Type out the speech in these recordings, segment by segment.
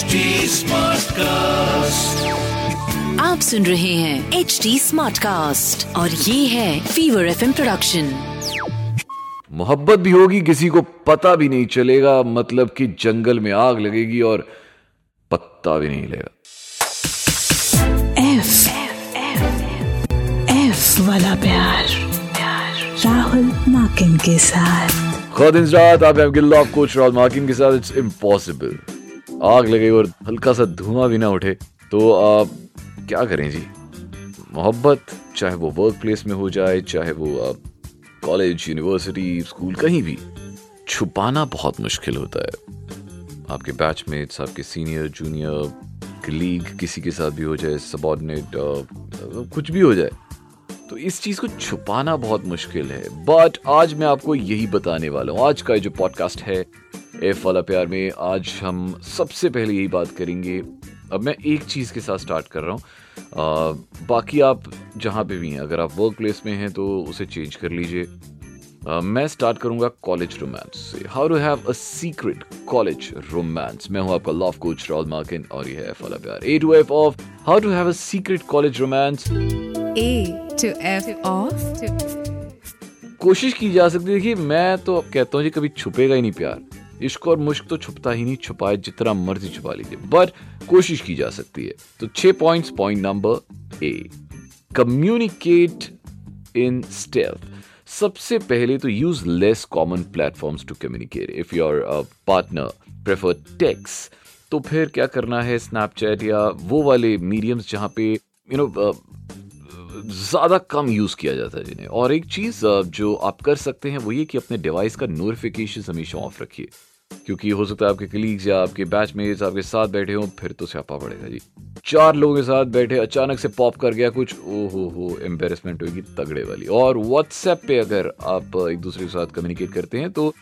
HD Smartcast. आप सुन रहे हैं एच डी स्मार्ट कास्ट और ये है फीवर एफ़ प्रोडक्शन मोहब्बत भी होगी किसी को पता भी नहीं चलेगा मतलब कि जंगल में आग लगेगी और पत्ता भी नहीं लेगा एफ़ एफ़ वाला प्यार राहुल माकिन के साथ। खुद रात आप आपके लॉक कोच राहुल मार्किन के साथ इट्स इम्पॉसिबल आग लगे और हल्का सा धुआँ भी ना उठे। तो आप क्या करें जी? मोहब्बत, चाहे वो वर्क प्लेस में हो जाए, चाहे वो आप कॉलेज यूनिवर्सिटी स्कूल कहीं भी, छुपाना बहुत मुश्किल होता है। आपके बैचमेट्स आपके सीनियर जूनियर कलीग किसी के साथ भी हो जाए सबॉर्डिनेट कुछ भी हो जाए तो इस चीज़ को छुपाना बहुत मुश्किल है। बट आज मैं आपको यही बताने वाला हूँ। आज का जो पॉडकास्ट है एफ़ वाला प्यार में आज हम सबसे पहले यही बात करेंगे। अब मैं एक चीज़ के साथ स्टार्ट कर रहा हूँ। बाकी आप जहाँ पे भी हैं अगर आप वर्क प्लेस में हैं तो उसे चेंज कर लीजिए। Uh, मैं स्टार्ट करूँगा कॉलेज रोमांस से। How to have a secret college romance मैं हूँ आपका लव कोच राहुल मार्किन और ये है फॉलो प्यार। A to F of how to have a secret college romance A to F off. कोशिश की जा सकती है देखिए मैं तो कहता हूँ जी कभी छुपेगा ही नहीं प्यार। इश्क और मुश्क तो छुपता ही नहीं, छुपाए जितना मर्ज़ी छुपा लीजिए। बट कोशिश की जा सकती है। तो छह points point number A communicate in stealth सबसे पहले तो use less common platforms to communicate if your partner prefer texts तो फिर क्या करना है स्नैपचैट या वो वाले मीडियम्स जहाँ पे यू नो ज़्यादा कम यूज़ किया जाता है जिन्हें। और एक चीज़ जो आप कर सकते हैं वो ये कि अपने डिवाइस का नोटिफिकेशन हमेशा ऑफ़ रखिए। क्योंकि हो सकता है आपके कलीग्स या आपके बैचमेट्स आपके साथ बैठे हो, फिर तो स्यापा पड़ेगा जी। चार लोगों के साथ बैठे, अचानक से पॉप कर गया कुछ ओ हो हो एम्बेरसमेंट होगी तगड़े वाली। और व्हाट्सएप पे अगर आप एक दूसरे के साथ कम्युनिकेट करते हैं तो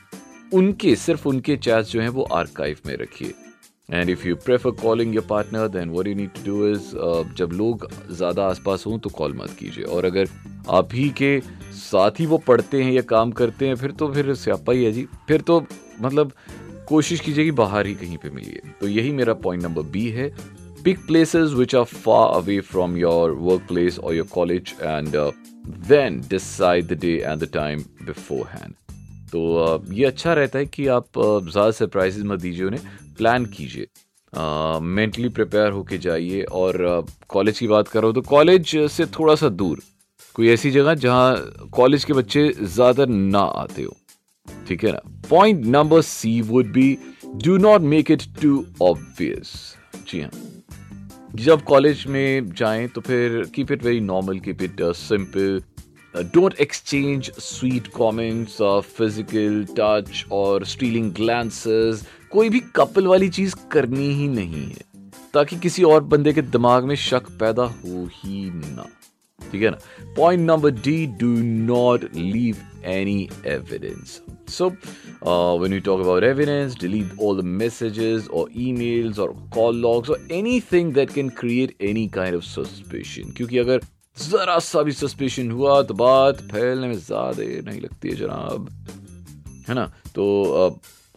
उनके, सिर्फ़ उनके चैट्स जो हैं, वो आर्काइव में रखिए। And if you prefer calling your partner then what you need to do is जब लोग ज़्यादा आसपास हों तो कॉल मत कीजिए। और अगर आप ही के साथ ही वो पढ़ते हैं या काम करते हैं, फिर तो फिर स्यापा ही है जी। फिर तो मतलब कोशिश कीजिए कि बाहर ही कहीं पे मिलिए। तो यही मेरा पॉइंट नंबर बी है। Pick places which are far away from your work place और your college and then decide the day and the time beforehand तो uh, ये अच्छा रहता है कि आप uh, ज़्यादा सरप्राइजेज मत दीजिए उन्हें। प्लान कीजिए। मेंटली प्रिपेयर होके जाइए और कॉलेज uh, की बात करो तो कॉलेज से थोड़ा सा दूर। कोई ऐसी जगह जहाँ कॉलेज के बच्चे ज़्यादा ना आते हो। ठीक है ना? Point number C would be do not make it too obvious जी हाँ। जब कॉलेज में जाएँ तो फिर keep it very normal keep it simple don't exchange sweet comments physical touch और स्टीलिंग ग्लांसेस कोई भी कपल वाली चीज़ करनी ही नहीं है, ताकि किसी और बंदे के दिमाग में शक पैदा हो ही ना। ठीक है ना? Point number D do not leave any evidence so when you talk about evidence delete all the messages or emails or call logs or anything that can create any kind of suspicion क्योंकि अगर जरा सा भी suspicion हुआ तो बात फैलने में ज़्यादा नहीं लगती है जनाब है ना तो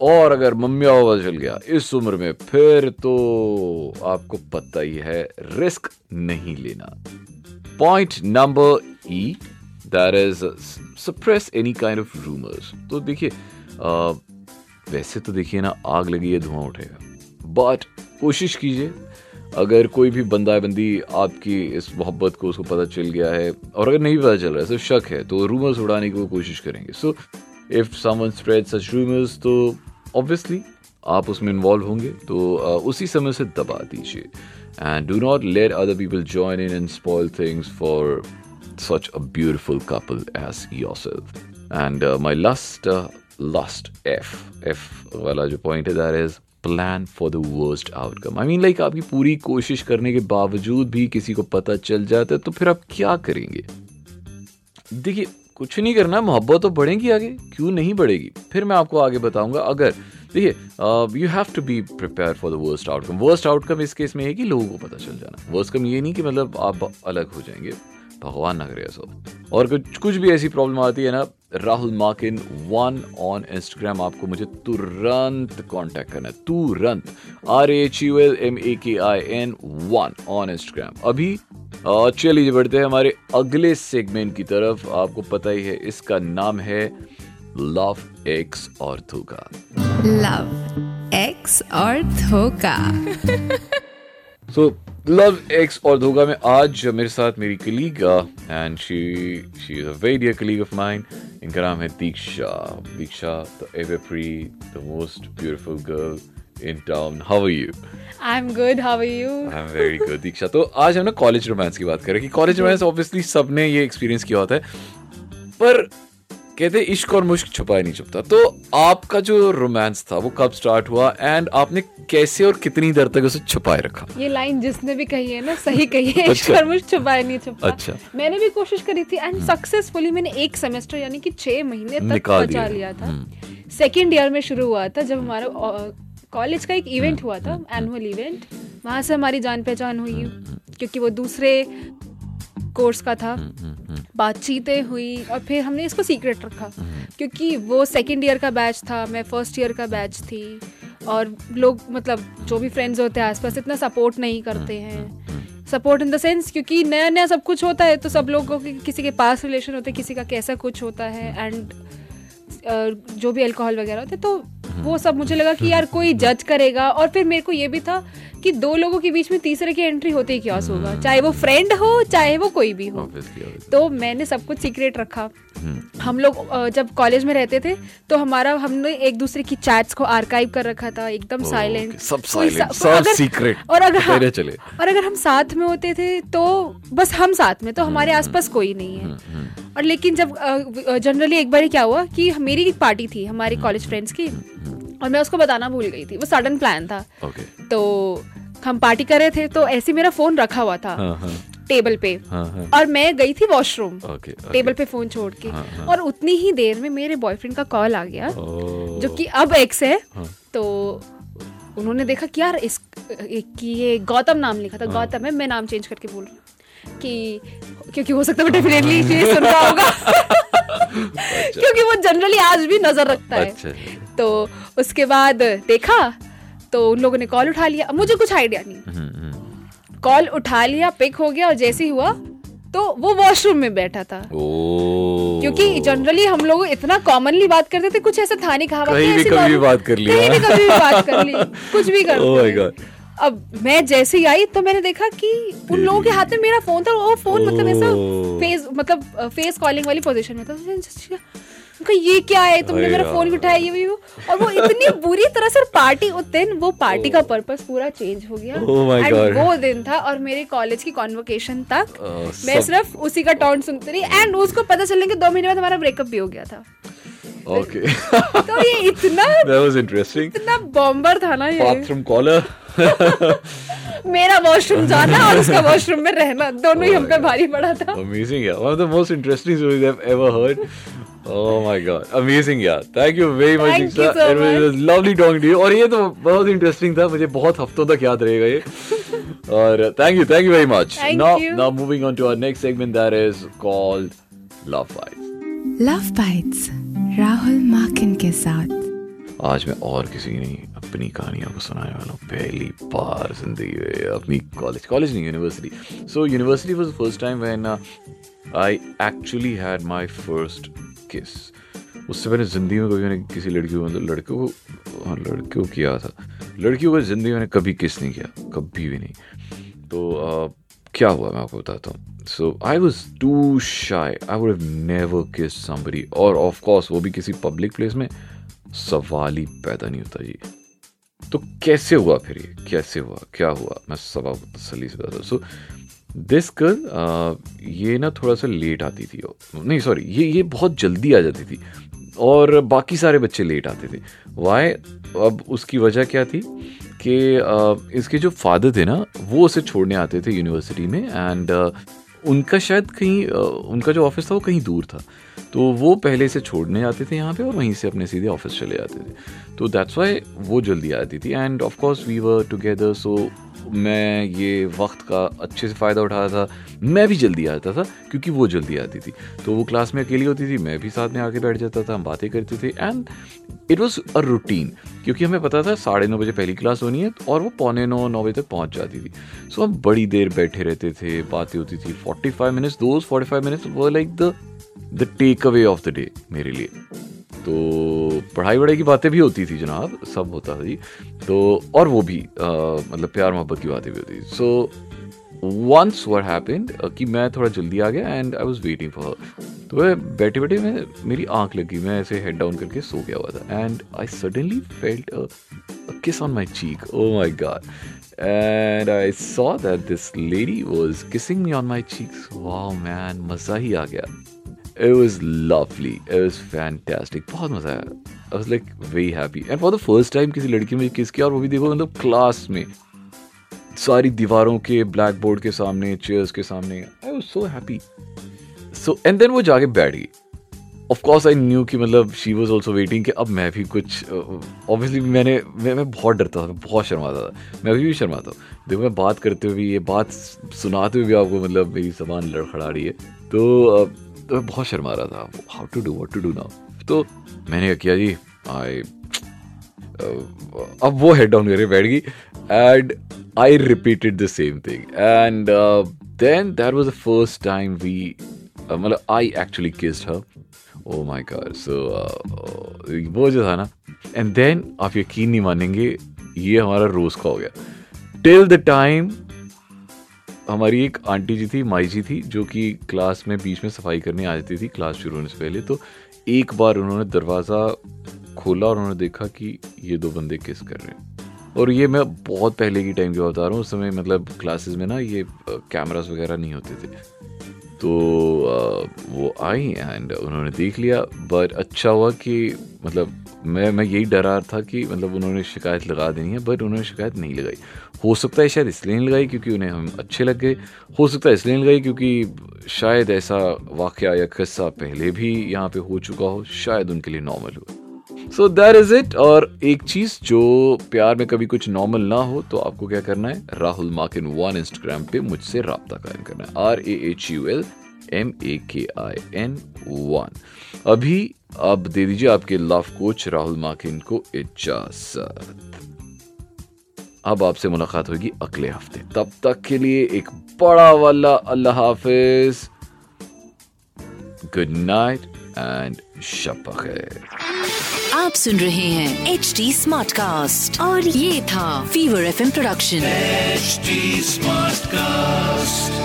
और अगर मम्मिया पता चल गया इस उम्र में फिर तो आपको पता ही है रिस्क नहीं लेना point number E that is suppress any kind of rumours तो देखिए वैसे तो देखिए ना आग लगी है धुआँ उठेगा। बट कोशिश कीजिए अगर कोई भी बंदा बंदी आपकी इस मोहब्बत को उसको पता चल गया है और अगर नहीं पता चल रहा है सिर्फ़ शक है तो रूमर्स उड़ाने की वो कोशिश करेंगे। So if someone spread such rumours तो ऑब्वियसली आप उसमें इन्वॉल्व होंगे तो uh, उसी समय से दबा दीजिए। And do not let other people join in and spoil things for such a beautiful couple as yourself. And uh, my last, uh, last F, F वाला जो point है that is plan for the worst outcome I mean like आपकी पूरी कोशिश करने के बावजूद भी किसी को पता चल जाता है तो फिर आप क्या करेंगे? देखिए कुछ नहीं करना मोहब्बत तो बढ़ेगी आगे क्यों नहीं बढ़ेगी? फिर मैं आपको आगे बताऊँगा अगर देखिए you have to be prepare for the worst outcome worst outcome इस केस में है कि लोगों को पता चल जाना। वर्स्ट कम ये नहीं कि मतलब आप अलग हो जाएँगे। भगवान ना करे ऐसा। और कुछ कुछ भी ऐसी प्रॉब्लम आती है ना Rahul Makin one on Instagram आपको मुझे तुरंत कांटेक्ट करना है तुरंत। R H U L M A K I N one on Instagram अभी चलिए बढ़ते हैं हमारे अगले सेगमेंट की तरफ़। आपको पता ही है इसका नाम है लव एक्स और धोखा लव एक्स और धोखा सो लव एक्स और धोखा में आज मेरे साथ मेरी colleague and she she is a very dear colleague of mine इनका नाम है Diksha. Diksha the ever free the most beautiful girl in town how are you I'm good. How are you? I am very good Diksha. तो आज हम ना college romance की बात करें कि कॉलेज रोमांस ऑब्वियसली सबने ये एक्सपीरियंस किया होता है। पर कहते इश्क और मुश्क छुपाया नहीं छुपता। तो आपका जो रोमांस था वो कब स्टार्ट हुआ एंड आपने कैसे और कितनी देर तक उसे छुपाए रखा? ये लाइन जिसने भी कही है ना सही कही है अच्छा। ईश्वर मुझ छुपाए नहीं छुपा अच्छा। मैंने भी कोशिश करी थी एंड सक्सेसफुली मैंने एक सेमेस्टर यानी कि छह महीने तक निकाल बचा। लिया था। सेकेंड ईयर में शुरू हुआ था जब हमारा कॉलेज का एक इवेंट हुआ था एनुअल इवेंट वहाँ से हमारी जान पहचान हुई क्योंकि वो दूसरे कोर्स का था। बातचीतें हुई और फिर हमने इसको सीक्रेट रखा। क्योंकि वो सेकेंड ईयर का बैच था मैं फ़र्स्ट ईयर का बैच थी और लोग मतलब जो भी फ्रेंड्स होते हैं आसपास इतना सपोर्ट नहीं करते हैं। सपोर्ट इन द सेंस क्योंकि नया नया सब कुछ होता है तो सब लोगों के किसी के पास रिलेशन होते हैं किसी का कैसा कुछ होता है एंड जो भी अल्कोहल वगैरह होते तो वो सब मुझे लगा कि यार कोई जज करेगा और फिर मेरे को ये भी था कि दो लोगों के बीच में तीसरे की एंट्री होते ही क्या होगा। चाहे वो फ्रेंड हो चाहे वो कोई भी हो. तो मैंने सब कुछ सीक्रेट रखा। हम लोग जब कॉलेज में रहते थे तो हमारा हमने एक दूसरे की चैट्स को आर्काइव कर रखा था एकदम साइलेंट सब सब secret, और अगर पता ही हाँ, चले। और अगर हम साथ में होते थे तो बस हम साथ में तो हमारे आसपास कोई नहीं है। और लेकिन जब जनरली एक बार क्या हुआ कि मेरी एक पार्टी थी हमारी कॉलेज फ्रेंड्स की। और मैं उसको बताना भूल गई थी वो सडन प्लान था Okay. तो हम पार्टी कर रहे थे तो ऐसे मेरा फ़ोन रखा हुआ था हाँ, हाँ, टेबल पे हाँ, हाँ. और मैं गई थी वॉशरूम Okay, okay. टेबल पे फ़ोन छोड़ के हाँ, हाँ. और उतनी ही देर में मेरे बॉयफ्रेंड का कॉल आ गया Oh. जो कि अब एक्स है हाँ. तो उन्होंने देखा कि यार इस की ये गौतम नाम लिखा था हाँ। गौतम है मैं नाम चेंज करके बोल रही हूँ कि क्योंकि हो सकता है डेफिनेटली ये सुन रहा होगा क्योंकि वो जनरली आज भी नज़र रखता है अच्छा। तो उसके बाद देखा तो उन लोगों ने कॉल उठा लिया अब मुझे कुछ आइडिया नहीं हम्म, हम्म. कॉल उठा लिया पिक हो गया और जैसे ही हुआ तो वो वॉशरूम में बैठा था Oh. क्योंकि जनरली हम लोग इतना कॉमनली बात करते थे कुछ ऐसा था नहीं कहा कहीं भी कभी भी बात कर लिया। कहीं भी कभी भी बात कर ली कुछ भी कर Oh. अब मैं जैसे ही आई तो मैंने देखा कि उन लोगों के हाथ में मेरा फ़ोन था वो फ़ोन मतलब ऐसा Oh. फेस मतलब फेस कॉलिंग वाली पोजीशन में था उनका ये क्या है तुमने मेरा फ़ोन उठाया ये भी वो और वो इतनी बुरी तरह से पार्टी उस दिन वो पार्टी का पर्पस पूरा चेंज हो गया Oh And God. वो दिन था और मेरे कॉलेज की कॉन्वोकेशन तक Uh, मैं सिर्फ़ उसी का टॉन्ट सुनती रही एंड उसको पता चलने के दो महीने बाद हमारा ब्रेकअप भी हो गया था Okay. तो ये इतना that was interesting. इतना बॉम्बर था ना ये Bathroom caller. मेरा वॉशरूम जाना और उसका वॉशरूम में रहना दोनों ही हम पे भारी पड़ा था Amazing, yeah. One of the most interesting stories I've ever heard. Oh my god, amazing, yeah. Thank you very much, Thank Diksha. you so It was, it was lovely talking to you. और ये तो बहुत interesting था. मुझे बहुत हफ्तों तक याद रहेगा ये. और thank you thank you very much Thank now you. now moving on to our next segment that is called love fights love bites Rahul Makin के साथ. आज मैं और किसी की नहीं अपनी कहानियों को सुनाने वाला हूँ. पहली बार ज़िंदगी में अपनी कॉलेज कॉलेज नहीं university so university was first time when I actually had my first kiss उससे मैंने ज़िंदगी में कभी मैंने किसी लड़की को मतलब लड़कों को हाँ को किया था। लड़कियों को ज़िंदगी मैंने कभी किस नहीं किया कभी भी नहीं। तो uh, क्या हुआ मैं आपको बताता हूँ। सो I was too shy I would never kiss somebody और ऑफ़ कोर्स वो भी किसी पब्लिक प्लेस में सवाल ही पैदा नहीं होता जी तो कैसे हुआ फिर ये? कैसे हुआ? क्या हुआ? मैं सब आपको तसली से बताता सो दिस गर्ल ये ना थोड़ा सा लेट आती थी। नहीं सॉरी ये ये बहुत जल्दी आ जाती थी और बाकी सारे बच्चे लेट आते थे। वाई अब उसकी वजह क्या थी कि uh, इसके जो फादर थे ना वो उसे छोड़ने आते थे यूनिवर्सिटी में एंड उनका शायद कहीं uh, उनका जो ऑफ़िस था वो कहीं दूर था। तो वो पहले से छोड़ने आते थे यहाँ पे और वहीं से अपने सीधे ऑफ़िस चले जाते थे। तो दैट्स वाई वो जल्दी आती थी। And of course we were together so मैं ये वक्त का अच्छे से फ़ायदा उठाता था। मैं भी जल्दी आता था क्योंकि वो जल्दी आती थी। तो वो क्लास में अकेली होती थी मैं भी साथ में आके बैठ जाता था हम बातें करते थे। And it was a routine क्योंकि हमें पता था साढ़े नौ बजे पहली क्लास होनी है और वो पौने नौ नौ बजे तक पहुँच जाती थी। सो so, हम बड़ी देर बैठे रहते थे बातें होती थी। Forty five minutes those forty five minutes वो like the the take away of the day मेरे लिए। तो पढ़ाई वढ़ाई की बातें भी होती थी जनाब सब होता था जी। तो और वो भी आ, मतलब प्यार मोहब्बत की बातें भी होती थी। सो वंस वर हैपेंड कि मैं थोड़ा जल्दी आ गया and I was waiting for तो वह बैठे बैठे मैं मेरी आँख लगी मैं ऐसे हेड डाउन करके सो गया हुआ था। And I suddenly felt kiss on my cheek oh my god and I saw that this lady was kissing me on my cheeks. Wow, man मज़ा ही आ गया. It was lovely. It was fantastic. बहुत मज़ा आया. I was like very happy. And for the first time किसी लड़की ने किस किया और वो भी देखो मतलब क्लास में सारी दीवारों के ब्लैक बोर्ड के सामने चेयर्स के सामने I was so happy so and then वो जाके बैठ गई ऑफकोर्स आई न्यू कि मतलब शी वॉज़ ऑल्सो वेटिंग कि अब मैं भी कुछ ऑब्वियसली uh, मैंने मैं, मैं बहुत डरता था बहुत शर्माता था मैं अभी भी शर्माता हूँ देखो मैं बात करते हुए ये बात सुनाते हुए भी आपको मतलब मेरी जबान लड़खड़ा रही है तो, uh, तो मैं बहुत शर्मा रहा था how to do what to do now तो मैंने क्या किया जी आई uh, अब वो हेड डाउन करके बैठ गई and I repeated the same thing and then that was the first time we मतलब I actually kissed her oh my God so वो जो था ना एंड देन आप यकीन नहीं मानेंगे, ये हमारा रोज का हो गया. टिल द टाइम हमारी एक आंटी जी थी, माई जी थी, जो कि क्लास में बीच में सफ़ाई करने आ जाती थी, क्लास शुरू होने से पहले। तो एक बार उन्होंने दरवाज़ा खोला और उन्होंने देखा कि ये दो बंदे किस कर रहे हैं। और ये मैं बहुत पहले की टाइम की बता रहा हूँ, उस समय मतलब क्लासेस में ना ये कैमरास वगैरह नहीं होते थे। तो वो आई एंड उन्होंने देख लिया, बट अच्छा हुआ कि मतलब मैं मैं यही डरा था कि मतलब उन्होंने शिकायत लगा देनी है बट उन्होंने शिकायत नहीं लगाई। हो सकता है शायद इसलिए नहीं लगाई क्योंकि उन्हें हम अच्छे लग गए। हो सकता है इसलिए नहीं लगाई क्योंकि शायद ऐसा वाक़ या किस्सा पहले भी यहाँ पे हो चुका हो, शायद उनके लिए नॉर्मल हो। सो दैट इज़ इट और एक चीज़ जो प्यार में कभी कुछ नॉर्मल ना हो तो आपको क्या करना है? राहुल माकिन वन इंस्टाग्राम पे मुझसे रहा कायम करना है। R A H U L M A K I N one अभी आप दे दीजिए आपके लव कोच राहुल माकिन को इजाज़त। अब आपसे मुलाकात होगी अगले हफ़्ते। तब तक के लिए एक बड़ा वाला अल्लाह हाफिज। गुड नाइट एंड शब आप सुन रहे हैं एच डी स्मार्ट कास्ट और ये था fever F production H smart cast